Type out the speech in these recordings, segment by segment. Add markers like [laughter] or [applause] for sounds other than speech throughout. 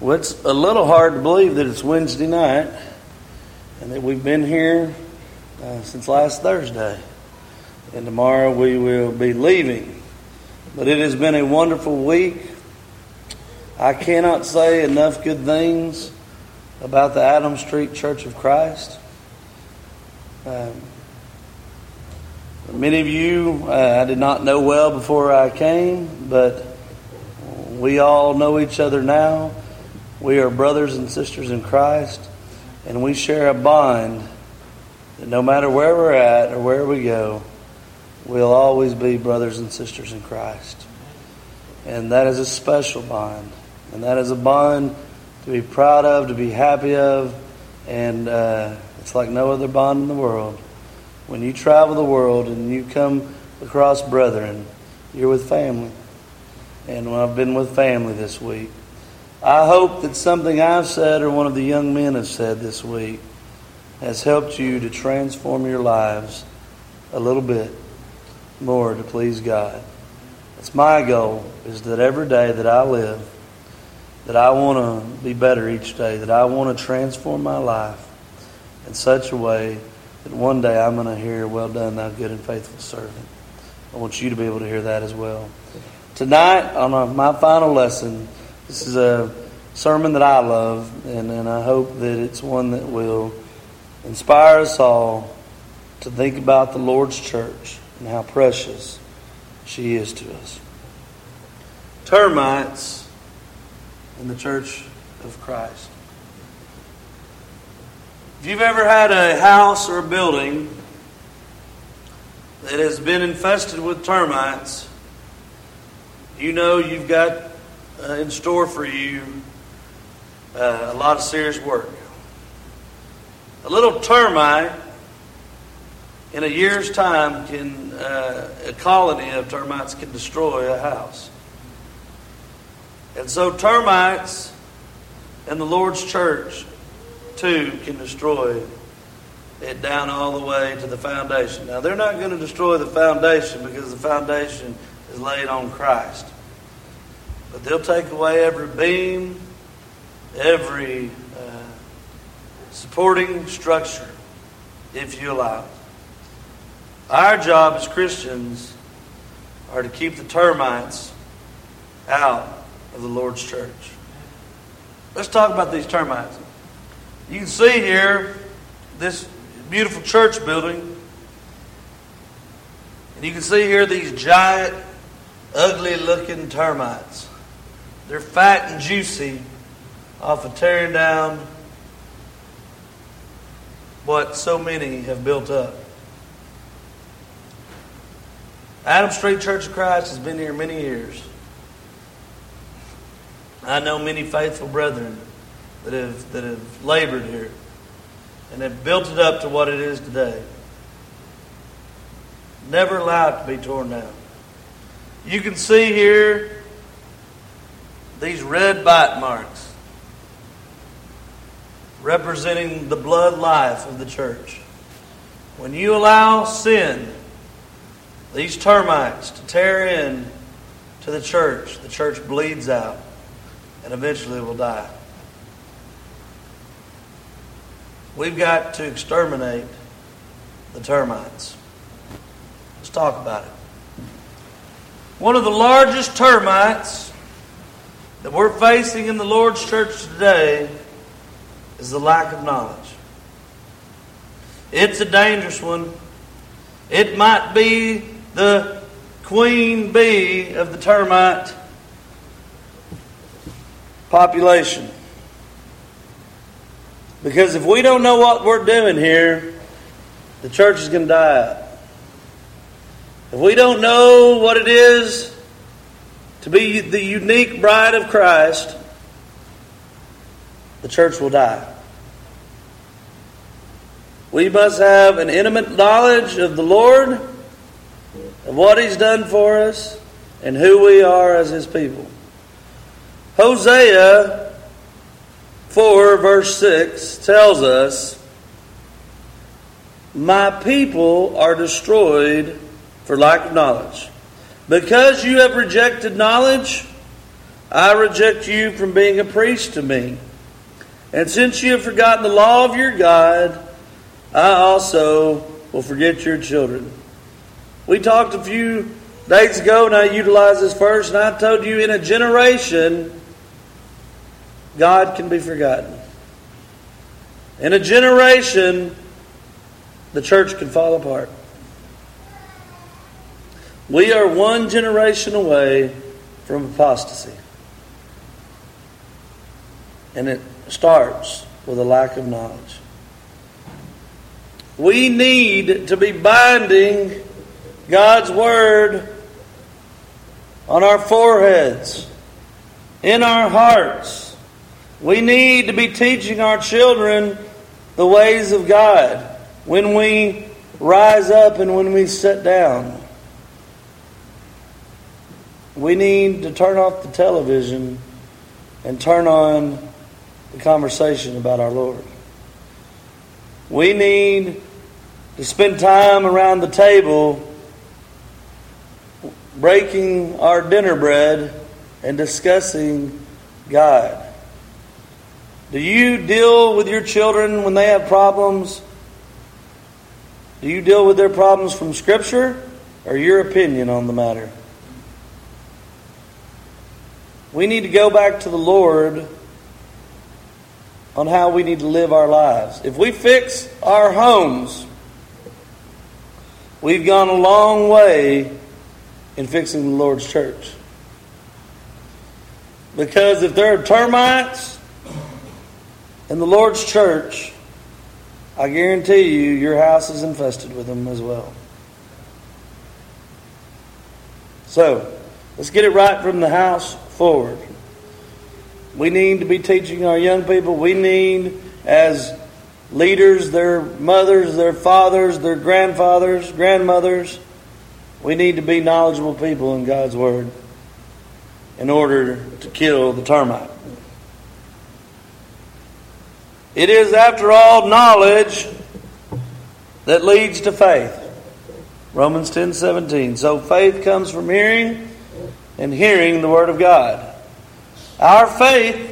Well, it's a little hard to believe that it's Wednesday night and that we've been here uh, since last Thursday. And tomorrow we will be leaving. But it has been a wonderful week. I cannot say enough good things about the Adam Street Church of Christ. Um, many of you uh, I did not know well before I came, but we all know each other now. We are brothers and sisters in Christ, and we share a bond that no matter where we're at or where we go, we'll always be brothers and sisters in Christ. And that is a special bond. And that is a bond to be proud of, to be happy of, and uh, it's like no other bond in the world. When you travel the world and you come across brethren, you're with family. And I've been with family this week. I hope that something I've said or one of the young men have said this week has helped you to transform your lives a little bit more to please God. It's my goal is that every day that I live, that I want to be better each day, that I want to transform my life in such a way that one day I'm going to hear, Well done, thou good and faithful servant. I want you to be able to hear that as well. Tonight, on my final lesson, this is a sermon that I love, and, and I hope that it's one that will inspire us all to think about the Lord's church and how precious she is to us. Termites in the church of Christ. If you've ever had a house or a building that has been infested with termites, you know you've got uh, in store for you uh, a lot of serious work. A little termite in a year's time can uh, a colony of termites can destroy a house. And so termites in the Lord's church too can destroy it down all the way to the foundation. Now they're not going to destroy the foundation because the foundation is laid on Christ. But they'll take away every beam, every uh, supporting structure if you allow. Our job as Christians are to keep the termites out of the Lord's church. Let's talk about these termites. You can see here this beautiful church building. And you can see here these giant, ugly looking termites. They're fat and juicy off of tearing down what so many have built up. Adam Street Church of Christ has been here many years. I know many faithful brethren that have, that have labored here and have built it up to what it is today. Never allowed to be torn down. You can see here these red bite marks representing the blood life of the church. When you allow sin, these termites, to tear in to the church, the church bleeds out and eventually will die. We've got to exterminate the termites. Let's talk about it. One of the largest termites that we're facing in the Lord's church today is the lack of knowledge. It's a dangerous one. It might be the queen bee of the termite population. Because if we don't know what we're doing here, the church is going to die out. If we don't know what it is to be the unique bride of Christ, the church will die. We must have an intimate knowledge of the Lord, of what He's done for us, and who we are as His people. Hosea 4, verse 6 tells us, My people are destroyed for lack of knowledge. Because you have rejected knowledge, I reject you from being a priest to me. And since you have forgotten the law of your God, I also will forget your children. We talked a few days ago, and I utilized this verse, and I told you in a generation, God can be forgotten. In a generation, the church can fall apart. We are one generation away from apostasy. And it starts with a lack of knowledge. We need to be binding God's Word on our foreheads, in our hearts. We need to be teaching our children the ways of God when we rise up and when we sit down. We need to turn off the television and turn on the conversation about our Lord. We need to spend time around the table breaking our dinner bread and discussing God. Do you deal with your children when they have problems? Do you deal with their problems from Scripture or your opinion on the matter? We need to go back to the Lord on how we need to live our lives. If we fix our homes, we've gone a long way in fixing the Lord's church. Because if there are termites in the Lord's church, I guarantee you your house is infested with them as well. So, let's get it right from the house forward. We need to be teaching our young people. We need, as leaders, their mothers, their fathers, their grandfathers, grandmothers, we need to be knowledgeable people in God's Word in order to kill the termite. It is, after all, knowledge that leads to faith. Romans 10 17. So faith comes from hearing, and hearing the Word of God. Our faith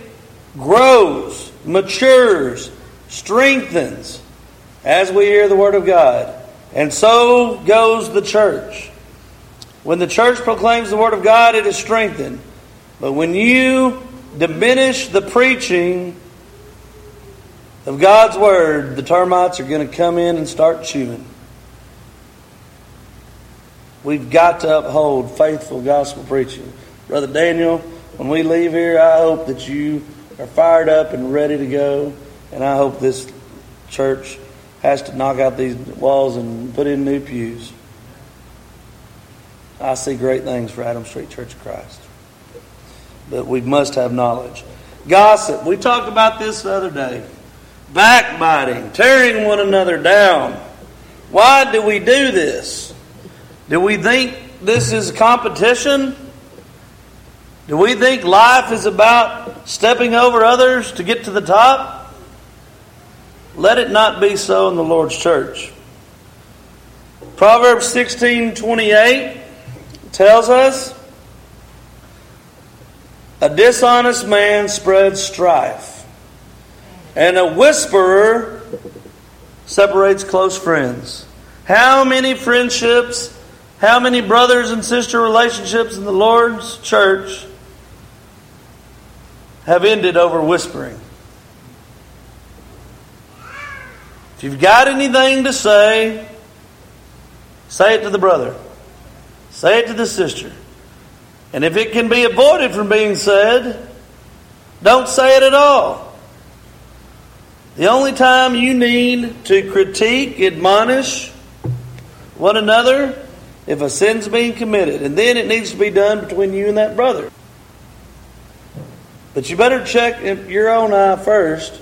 grows, matures, strengthens as we hear the Word of God. And so goes the church. When the church proclaims the Word of God, it is strengthened. But when you diminish the preaching of God's Word, the termites are going to come in and start chewing. We've got to uphold faithful gospel preaching. Brother Daniel, when we leave here, I hope that you are fired up and ready to go. And I hope this church has to knock out these walls and put in new pews. I see great things for Adam Street Church of Christ. But we must have knowledge. Gossip. We talked about this the other day. Backbiting, tearing one another down. Why do we do this? Do we think this is competition? Do we think life is about stepping over others to get to the top? Let it not be so in the Lord's church. Proverbs 16:28 tells us a dishonest man spreads strife, and a whisperer separates close friends. How many friendships, how many brothers and sister relationships in the Lord's church have ended over whispering? If you've got anything to say, say it to the brother. Say it to the sister. And if it can be avoided from being said, don't say it at all. The only time you need to critique, admonish one another if a sin's being committed, and then it needs to be done between you and that brother. But you better check your own eye first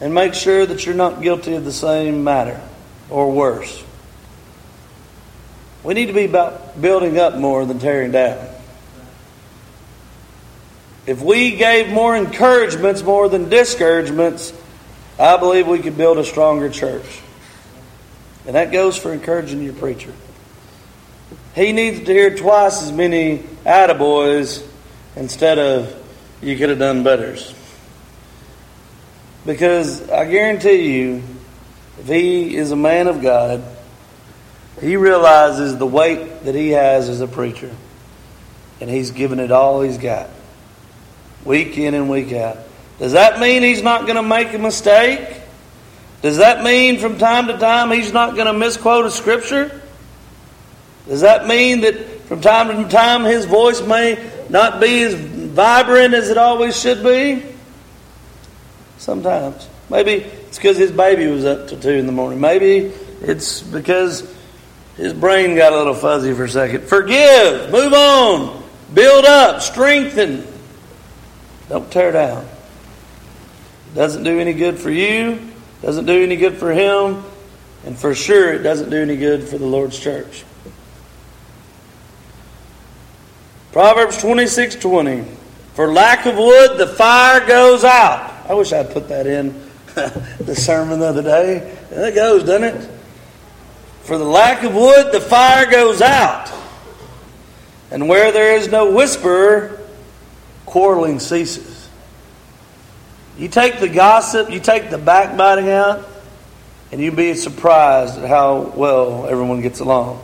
and make sure that you're not guilty of the same matter or worse. We need to be about building up more than tearing down. If we gave more encouragements more than discouragements, I believe we could build a stronger church. And that goes for encouraging your preacher. He needs to hear twice as many attaboys instead of you could have done betters. Because I guarantee you, if he is a man of God, he realizes the weight that he has as a preacher. And he's given it all he's got, week in and week out. Does that mean he's not going to make a mistake? Does that mean from time to time he's not going to misquote a scripture? Does that mean that from time to time his voice may not be as vibrant as it always should be? Sometimes. Maybe it's because his baby was up to 2 in the morning. Maybe it's because his brain got a little fuzzy for a second. Forgive, move on, build up, strengthen. Don't tear down. It Doesn't do any good for you, doesn't do any good for him, and for sure it doesn't do any good for the Lord's church. Proverbs 26 20. For lack of wood, the fire goes out. I wish I'd put that in [laughs] the sermon the other day. And it goes, doesn't it? For the lack of wood, the fire goes out. And where there is no whisper, quarreling ceases. You take the gossip, you take the backbiting out, and you'd be surprised at how well everyone gets along.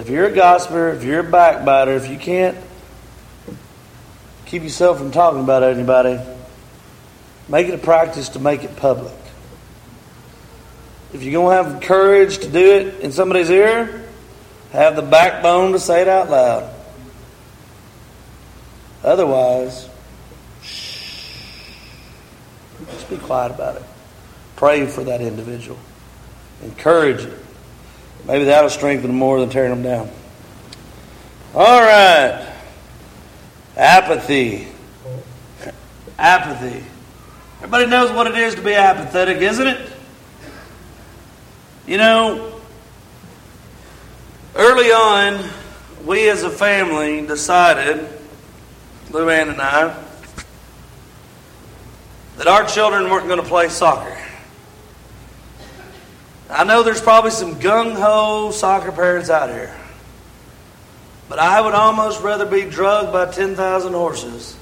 If you're a gossiper, if you're a backbiter, if you can't keep yourself from talking about anybody, make it a practice to make it public. If you're going to have the courage to do it in somebody's ear, have the backbone to say it out loud. Otherwise, shh, just be quiet about it. Pray for that individual. Encourage it. Maybe that'll strengthen them more than tearing them down. All right. Apathy. Apathy. Everybody knows what it is to be apathetic, isn't it? You know, early on, we as a family decided, Luann and I, that our children weren't going to play soccer. I know there's probably some gung ho soccer parents out here. But I would almost rather be drugged by 10,000 horses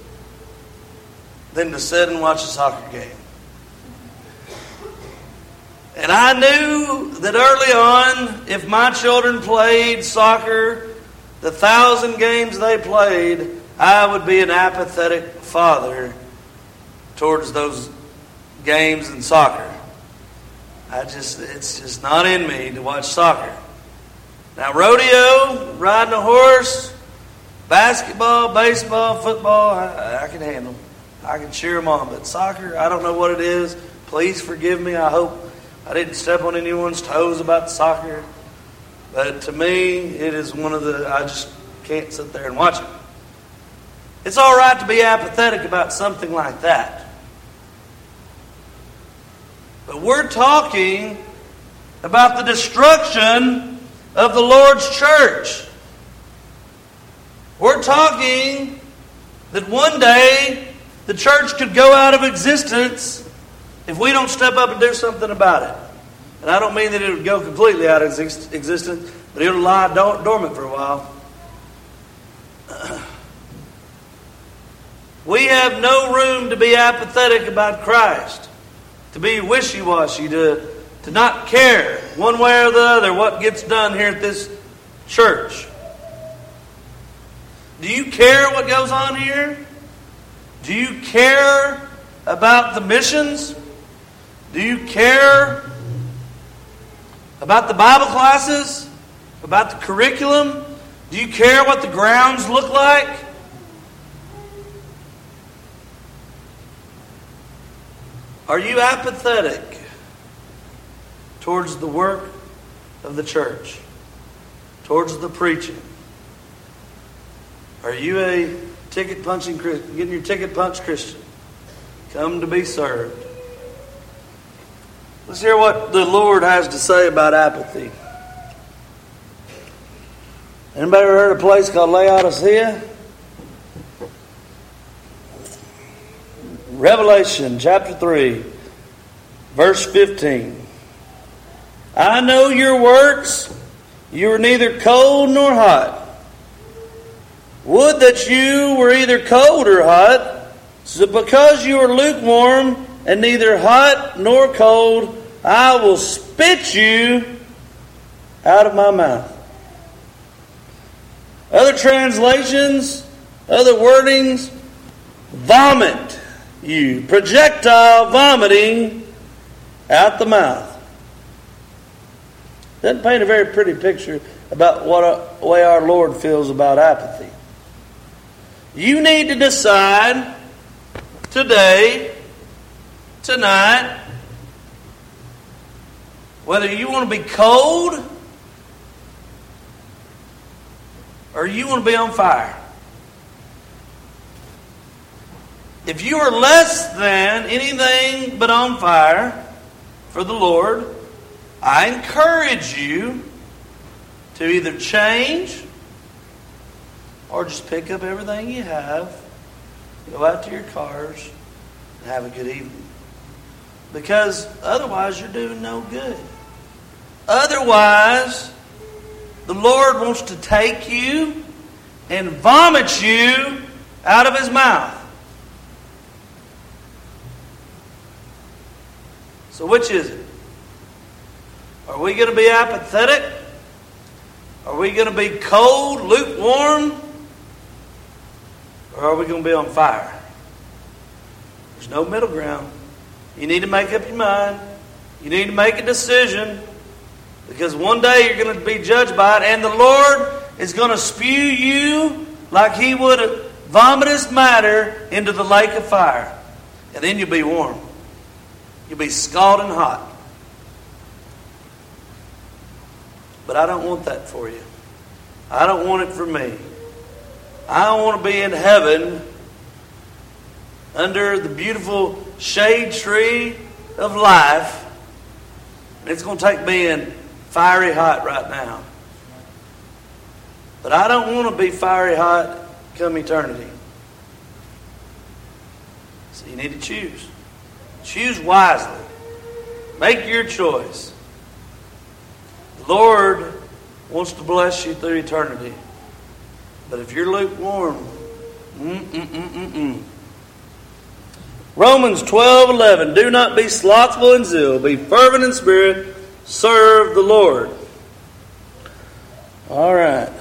than to sit and watch a soccer game. And I knew that early on, if my children played soccer, the thousand games they played, I would be an apathetic father towards those games and soccer. I just, it's just not in me to watch soccer. Now, rodeo, riding a horse, basketball, baseball, football, I, I can handle. I can cheer them on. But soccer, I don't know what it is. Please forgive me. I hope I didn't step on anyone's toes about soccer. But to me, it is one of the, I just can't sit there and watch it. It's all right to be apathetic about something like that. But we're talking about the destruction of the Lord's church. We're talking that one day the church could go out of existence if we don't step up and do something about it. And I don't mean that it would go completely out of existence, but it'll lie dormant for a while. [clears throat] We have no room to be apathetic about Christ to be wishy washy, to, to not care one way or the other what gets done here at this church. Do you care what goes on here? Do you care about the missions? Do you care about the Bible classes? About the curriculum? Do you care what the grounds look like? Are you apathetic towards the work of the church, towards the preaching? Are you a ticket punching Christian getting your ticket punched Christian? Come to be served. Let's hear what the Lord has to say about apathy. Anybody ever heard of a place called Laodicea? Revelation chapter 3, verse 15. I know your works. You are neither cold nor hot. Would that you were either cold or hot. So because you are lukewarm and neither hot nor cold, I will spit you out of my mouth. Other translations, other wordings, vomit you, projectile vomiting out the mouth. Doesn't paint a very pretty picture about what a, way our Lord feels about apathy. You need to decide today, tonight, whether you want to be cold or you want to be on fire. If you are less than anything but on fire for the Lord, I encourage you to either change or just pick up everything you have, go out to your cars, and have a good evening. Because otherwise, you're doing no good. Otherwise, the Lord wants to take you and vomit you out of His mouth. So, which is it? Are we going to be apathetic? Are we going to be cold, lukewarm? Or are we going to be on fire? There's no middle ground. You need to make up your mind. You need to make a decision because one day you're going to be judged by it, and the Lord is going to spew you like He would a vomitous matter into the lake of fire. And then you'll be warm. You'll be scalding hot. But I don't want that for you. I don't want it for me. I want to be in heaven under the beautiful shade tree of life. It's going to take being fiery hot right now. But I don't want to be fiery hot come eternity. So you need to choose. Choose wisely. Make your choice. The Lord wants to bless you through eternity. But if you're lukewarm, mm-mm-mm-mm-mm. Romans 12 11. Do not be slothful in zeal, be fervent in spirit, serve the Lord. All right.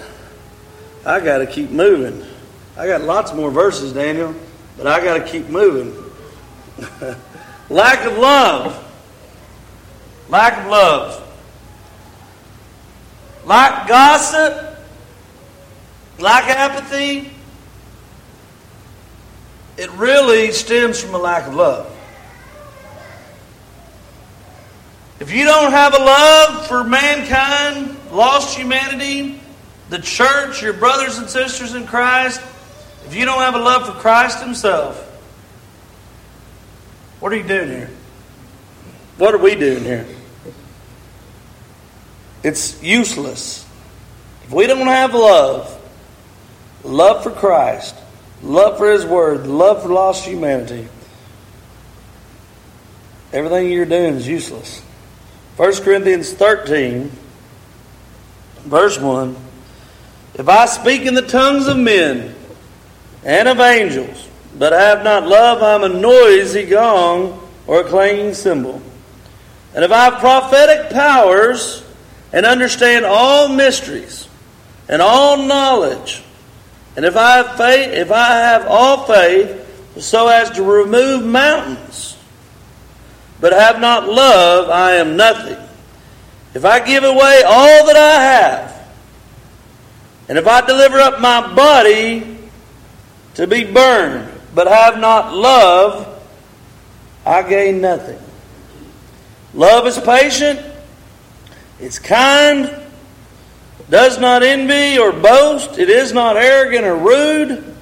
I got to keep moving. I got lots more verses, Daniel, but I got to keep moving. [laughs] Lack of love. Lack of love. Like gossip, like apathy, it really stems from a lack of love. If you don't have a love for mankind, lost humanity, the church, your brothers and sisters in Christ, if you don't have a love for Christ Himself, what are you doing here? What are we doing here? It's useless. If we don't have love, love for Christ, love for His Word, love for lost humanity, everything you're doing is useless. 1 Corinthians 13, verse 1 If I speak in the tongues of men and of angels, but I have not love, I'm a noisy gong or a clanging cymbal. And if I have prophetic powers, and understand all mysteries and all knowledge. And if I have faith, if I have all faith so as to remove mountains, but have not love, I am nothing. If I give away all that I have, and if I deliver up my body to be burned, but have not love, I gain nothing. Love is patient. It's kind, does not envy or boast, it is not arrogant or rude,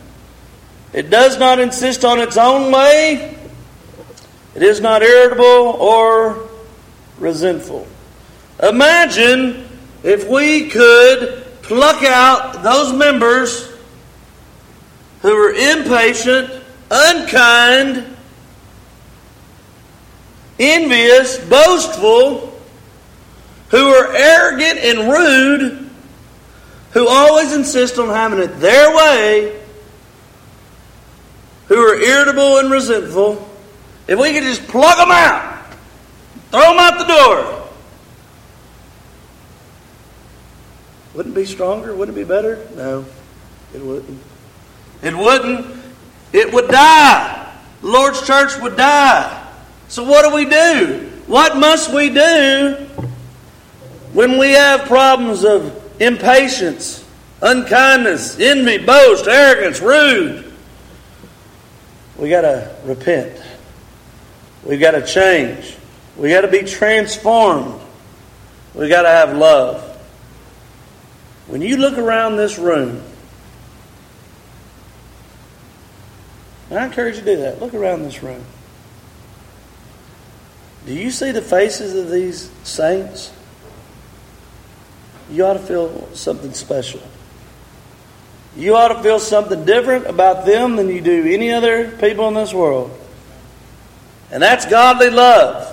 it does not insist on its own way, it is not irritable or resentful. Imagine if we could pluck out those members who are impatient, unkind, envious, boastful, who are arrogant and rude, who always insist on having it their way, who are irritable and resentful, if we could just plug them out, throw them out the door, wouldn't it be stronger? Wouldn't it be better? No, it wouldn't. It wouldn't. It would die. The Lord's church would die. So, what do we do? What must we do when we have problems of impatience, unkindness, envy, boast, arrogance, rude? We got to repent. We got to change. We got to be transformed. We got to have love. When you look around this room, I encourage you to do that. Look around this room. Do you see the faces of these saints? You ought to feel something special. You ought to feel something different about them than you do any other people in this world. And that's godly love.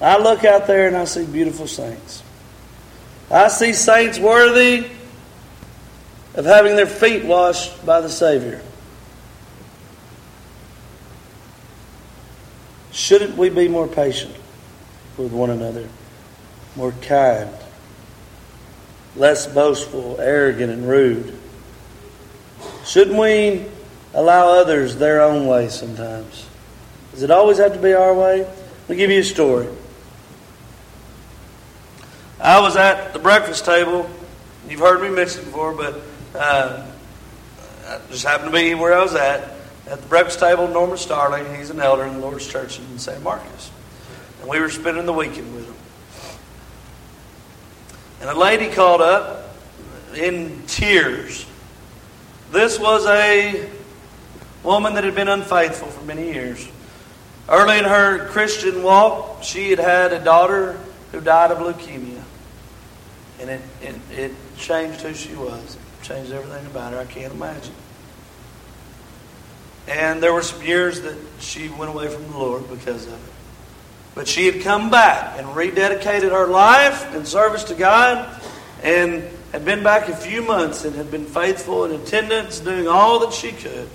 I look out there and I see beautiful saints. I see saints worthy of having their feet washed by the Savior. Shouldn't we be more patient with one another, more kind, less boastful, arrogant, and rude? Shouldn't we allow others their own way sometimes? Does it always have to be our way? Let me give you a story. I was at the breakfast table. You've heard me mention it before, but uh, I just happened to be where I was at at the breakfast table, Norman Starling. He's an elder in the Lord's Church in San Marcos. And we were spending the weekend with him. And a lady called up in tears. This was a woman that had been unfaithful for many years. Early in her Christian walk, she had had a daughter who died of leukemia. And it, it, it changed who she was, changed everything about her. I can't imagine. And there were some years that she went away from the Lord because of it. But she had come back and rededicated her life in service to God and had been back a few months and had been faithful in attendance, doing all that she could.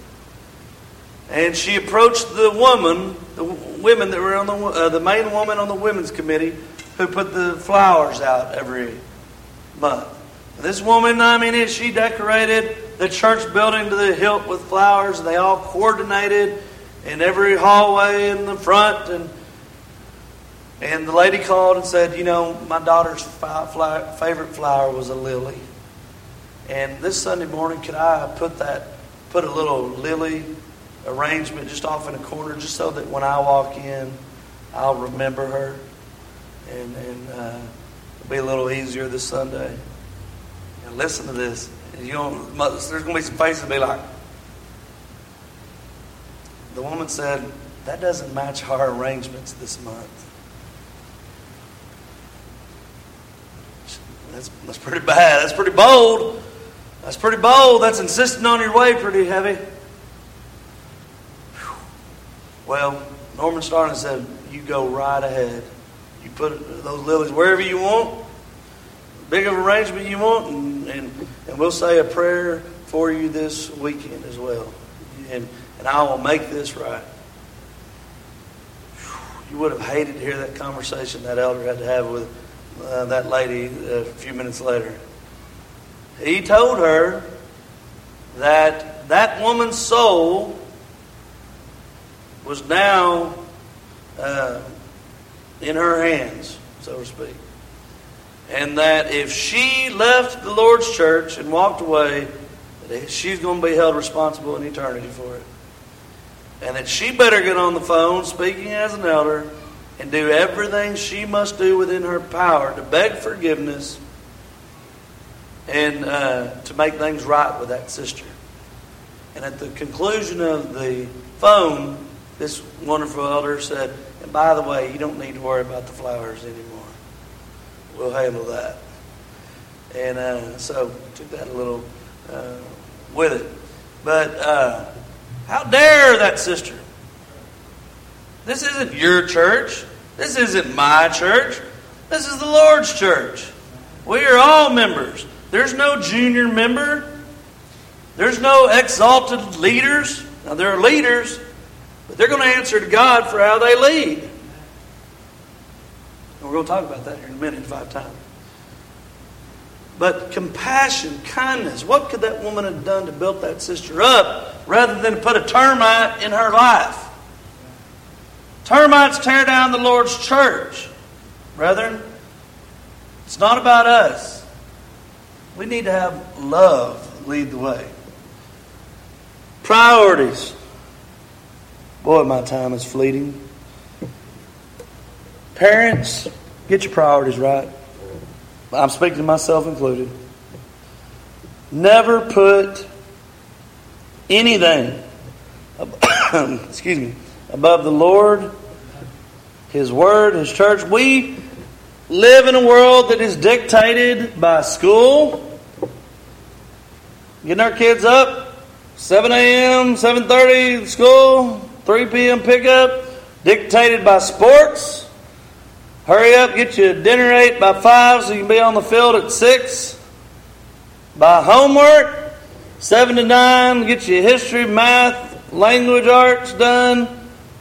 And she approached the woman, the women that were on the, uh, the main woman on the women's committee who put the flowers out every month. This woman, I mean, she decorated the church building to the hilt with flowers. They all coordinated in every hallway in the front. And and the lady called and said, You know, my daughter's favorite flower was a lily. And this Sunday morning, could I put that, put a little lily arrangement just off in a corner, just so that when I walk in, I'll remember her, and and uh, it'll be a little easier this Sunday. And listen to this. You know, there's going to be some faces be like, the woman said, that doesn't match our arrangements this month. That's, that's pretty bad. That's pretty bold. That's pretty bold. That's insisting on your way pretty heavy. Well, Norman Starling said, you go right ahead. You put those lilies wherever you want, big of arrangement you want, and, and, and we'll say a prayer for you this weekend as well. And, and I will make this right. You would have hated to hear that conversation that elder had to have with uh, that lady a few minutes later. He told her that that woman's soul was now uh, in her hands, so to speak. And that if she left the Lord's church and walked away, she's going to be held responsible in eternity for it. And that she better get on the phone, speaking as an elder, and do everything she must do within her power to beg forgiveness and uh, to make things right with that sister. And at the conclusion of the phone, this wonderful elder said, And by the way, you don't need to worry about the flowers anymore. We'll handle that. And uh, so took that a little uh, with it. But uh, how dare that sister this isn't your church. This isn't my church. This is the Lord's church. We are all members. There's no junior member. There's no exalted leaders. Now, there are leaders, but they're going to answer to God for how they lead. And we're going to talk about that here in a minute if I have time. But compassion, kindness, what could that woman have done to build that sister up rather than put a termite in her life? Termites tear down the Lord's church. Brethren, it's not about us. We need to have love lead the way. Priorities. Boy, my time is fleeting. Parents, get your priorities right. I'm speaking to myself included. Never put anything, [coughs] excuse me, above the Lord, His Word, His church. We live in a world that is dictated by school, getting our kids up, 7 a.m., 7.30 school, 3 p.m. pickup, dictated by sports, Hurry up, get your dinner ate by 5 so you can be on the field at 6. By homework, 7 to 9, get your history, math, language arts done.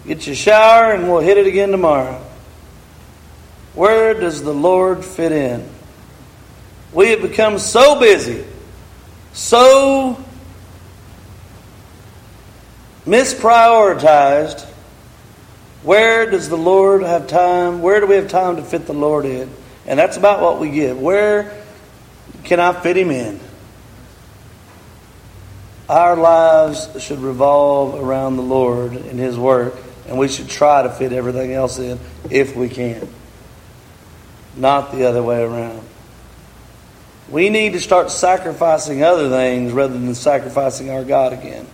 Get your shower, and we'll hit it again tomorrow. Where does the Lord fit in? We have become so busy, so misprioritized where does the Lord have time? Where do we have time to fit the Lord in? And that's about what we give. Where can I fit Him in? Our lives should revolve around the Lord and His work, and we should try to fit everything else in if we can. Not the other way around. We need to start sacrificing other things rather than sacrificing our God again.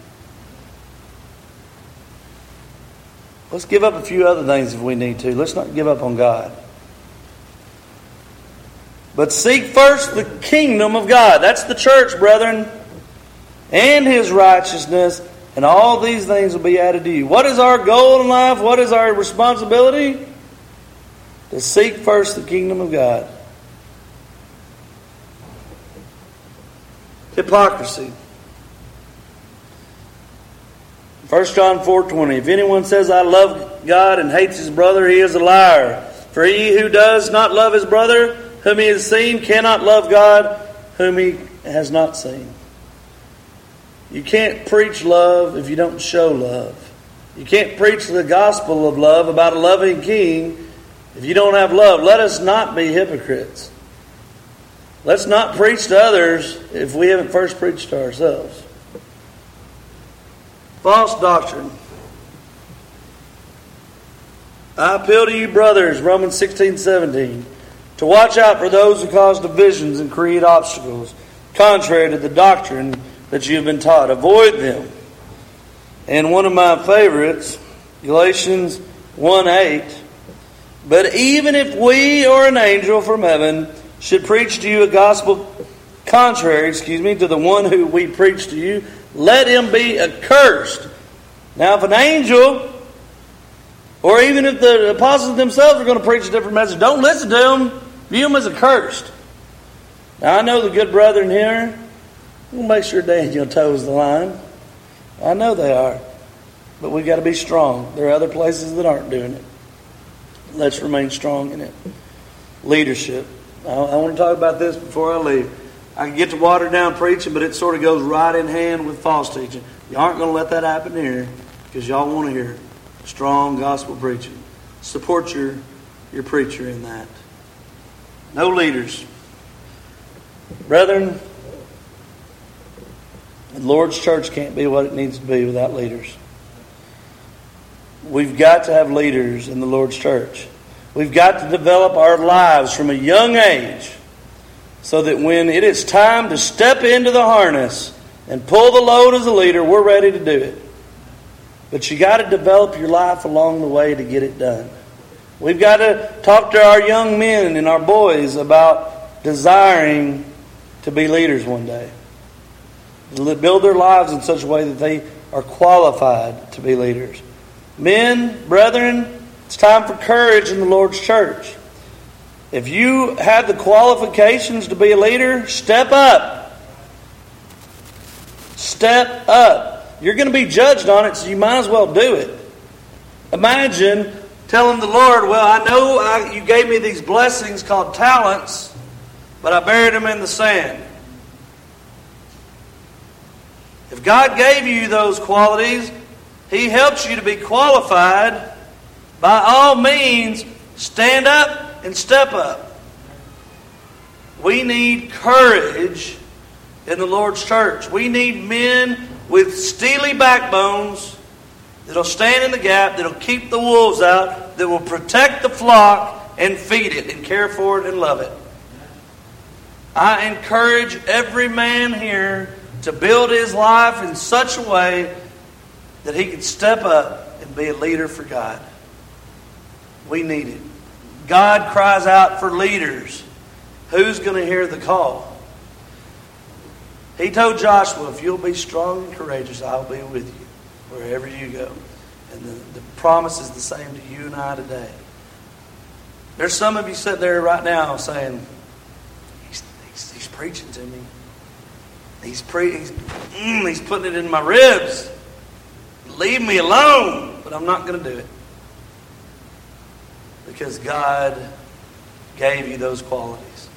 Let's give up a few other things if we need to. Let's not give up on God. But seek first the kingdom of God. That's the church, brethren. And his righteousness, and all these things will be added to you. What is our goal in life? What is our responsibility? To seek first the kingdom of God. Hypocrisy. 1 John 4:20 If anyone says I love God and hates his brother he is a liar. For he who does not love his brother whom he has seen cannot love God whom he has not seen. You can't preach love if you don't show love. You can't preach the gospel of love about a loving king if you don't have love. Let us not be hypocrites. Let's not preach to others if we haven't first preached to ourselves False doctrine. I appeal to you, brothers, Romans 16, 17, to watch out for those who cause divisions and create obstacles, contrary to the doctrine that you have been taught. Avoid them. And one of my favorites, Galatians 1 8. But even if we or an angel from heaven should preach to you a gospel contrary, excuse me, to the one who we preach to you, let him be accursed. Now, if an angel, or even if the apostles themselves are going to preach a different message, don't listen to them. View them as accursed. Now, I know the good brethren here. We'll make sure Daniel toes the line. I know they are. But we've got to be strong. There are other places that aren't doing it. Let's remain strong in it. Leadership. I, I want to talk about this before I leave. I can get to water down preaching, but it sort of goes right in hand with false teaching. You aren't going to let that happen here because y'all want to hear strong gospel preaching. Support your, your preacher in that. No leaders. Brethren, the Lord's church can't be what it needs to be without leaders. We've got to have leaders in the Lord's church. We've got to develop our lives from a young age so that when it is time to step into the harness and pull the load as a leader, we're ready to do it. But you got to develop your life along the way to get it done. We've got to talk to our young men and our boys about desiring to be leaders one day. Build their lives in such a way that they are qualified to be leaders. Men, brethren, it's time for courage in the Lord's church. If you have the qualifications to be a leader, step up. Step up. You're going to be judged on it, so you might as well do it. Imagine telling the Lord, Well, I know I, you gave me these blessings called talents, but I buried them in the sand. If God gave you those qualities, He helps you to be qualified. By all means, stand up and step up. We need courage in the Lord's church. We need men with steely backbones that'll stand in the gap, that'll keep the wolves out, that will protect the flock and feed it and care for it and love it. I encourage every man here to build his life in such a way that he can step up and be a leader for God. We need it. God cries out for leaders. Who's going to hear the call? He told Joshua, If you'll be strong and courageous, I'll be with you wherever you go. And the, the promise is the same to you and I today. There's some of you sitting there right now saying, He's, he's, he's preaching to me. He's, pre- he's, mm, he's putting it in my ribs. Leave me alone. But I'm not going to do it. Because God gave you those qualities.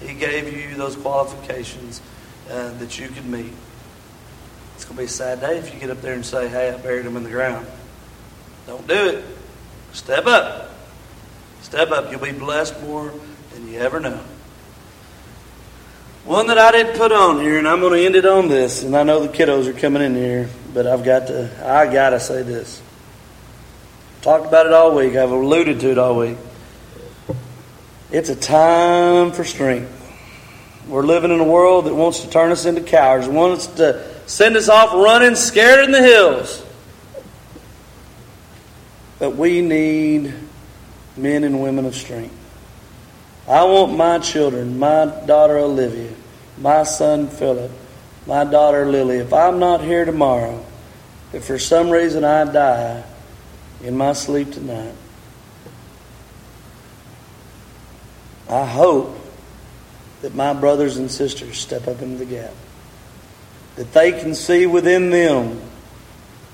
He gave you those qualifications uh, that you could meet. It's going to be a sad day if you get up there and say, hey, I buried him in the ground. Don't do it. Step up. Step up. You'll be blessed more than you ever know. One that I didn't put on here, and I'm going to end it on this, and I know the kiddos are coming in here, but I've got to, I got to say this. Talked about it all week. I've alluded to it all week. It's a time for strength. We're living in a world that wants to turn us into cowards, wants to send us off running, scared in the hills. But we need men and women of strength. I want my children, my daughter Olivia, my son Philip, my daughter Lily, if I'm not here tomorrow, if for some reason I die in my sleep tonight, I hope that my brothers and sisters step up into the gap. That they can see within them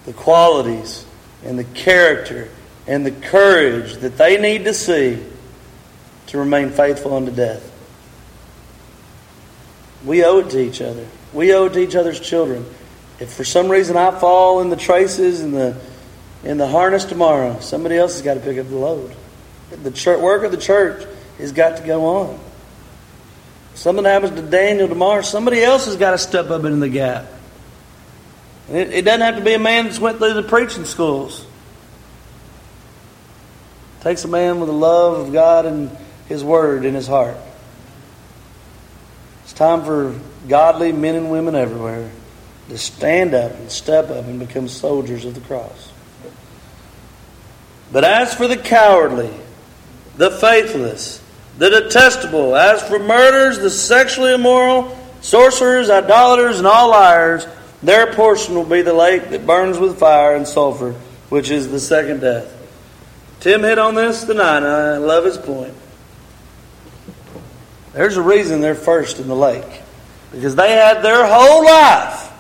the qualities and the character and the courage that they need to see to remain faithful unto death. We owe it to each other. We owe it to each other's children. If for some reason I fall in the traces and the in the harness tomorrow, somebody else has got to pick up the load. The church, work of the church has got to go on. Something happens to Daniel tomorrow, somebody else has got to step up in the gap. And it, it doesn't have to be a man that's went through the preaching schools. It takes a man with the love of God and his Word in his heart. It's time for godly men and women everywhere to stand up and step up and become soldiers of the cross. But as for the cowardly, the faithless, the detestable, as for murderers, the sexually immoral, sorcerers, idolaters, and all liars, their portion will be the lake that burns with fire and sulfur, which is the second death. Tim hit on this tonight, and I love his point. There's a reason they're first in the lake. Because they had their whole life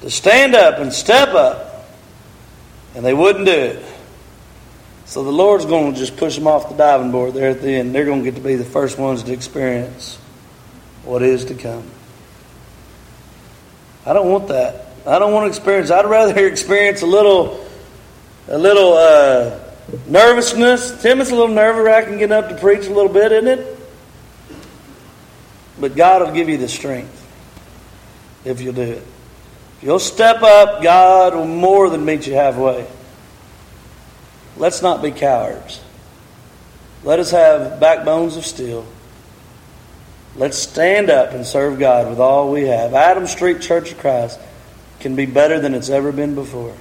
to stand up and step up, and they wouldn't do it. So the Lord's going to just push them off the diving board there at the end. They're going to get to be the first ones to experience what is to come. I don't want that. I don't want to experience. I'd rather [laughs] experience a little, a little uh, nervousness. Tim, it's a little nerve wracking getting up to preach a little bit, isn't it? But God will give you the strength if you'll do it. If you'll step up, God will more than meet you halfway. Let's not be cowards. Let us have backbones of steel. Let's stand up and serve God with all we have. Adam Street Church of Christ can be better than it's ever been before.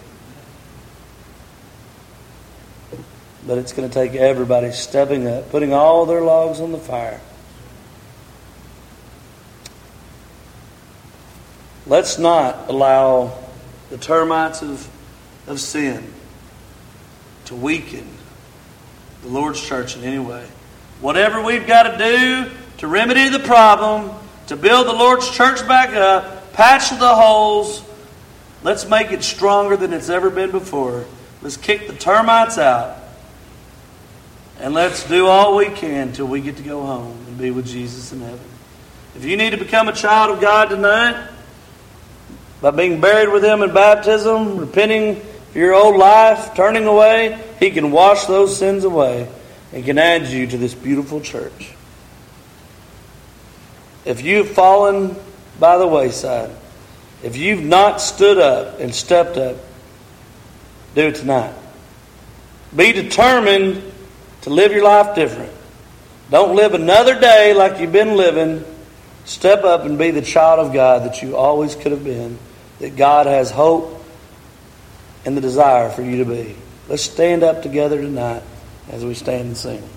But it's going to take everybody stepping up, putting all their logs on the fire. Let's not allow the termites of, of sin to weaken the Lord's church in any way. Whatever we've got to do to remedy the problem, to build the Lord's church back up, patch the holes, let's make it stronger than it's ever been before. Let's kick the termites out. And let's do all we can till we get to go home and be with Jesus in heaven. If you need to become a child of God tonight, by being buried with Him in baptism, repenting your old life, turning away, He can wash those sins away and can add you to this beautiful church. If you've fallen by the wayside, if you've not stood up and stepped up, do it tonight. Be determined to live your life different. Don't live another day like you've been living. Step up and be the child of God that you always could have been, that God has hope and the desire for you to be. Let's stand up together tonight as we stand and sing.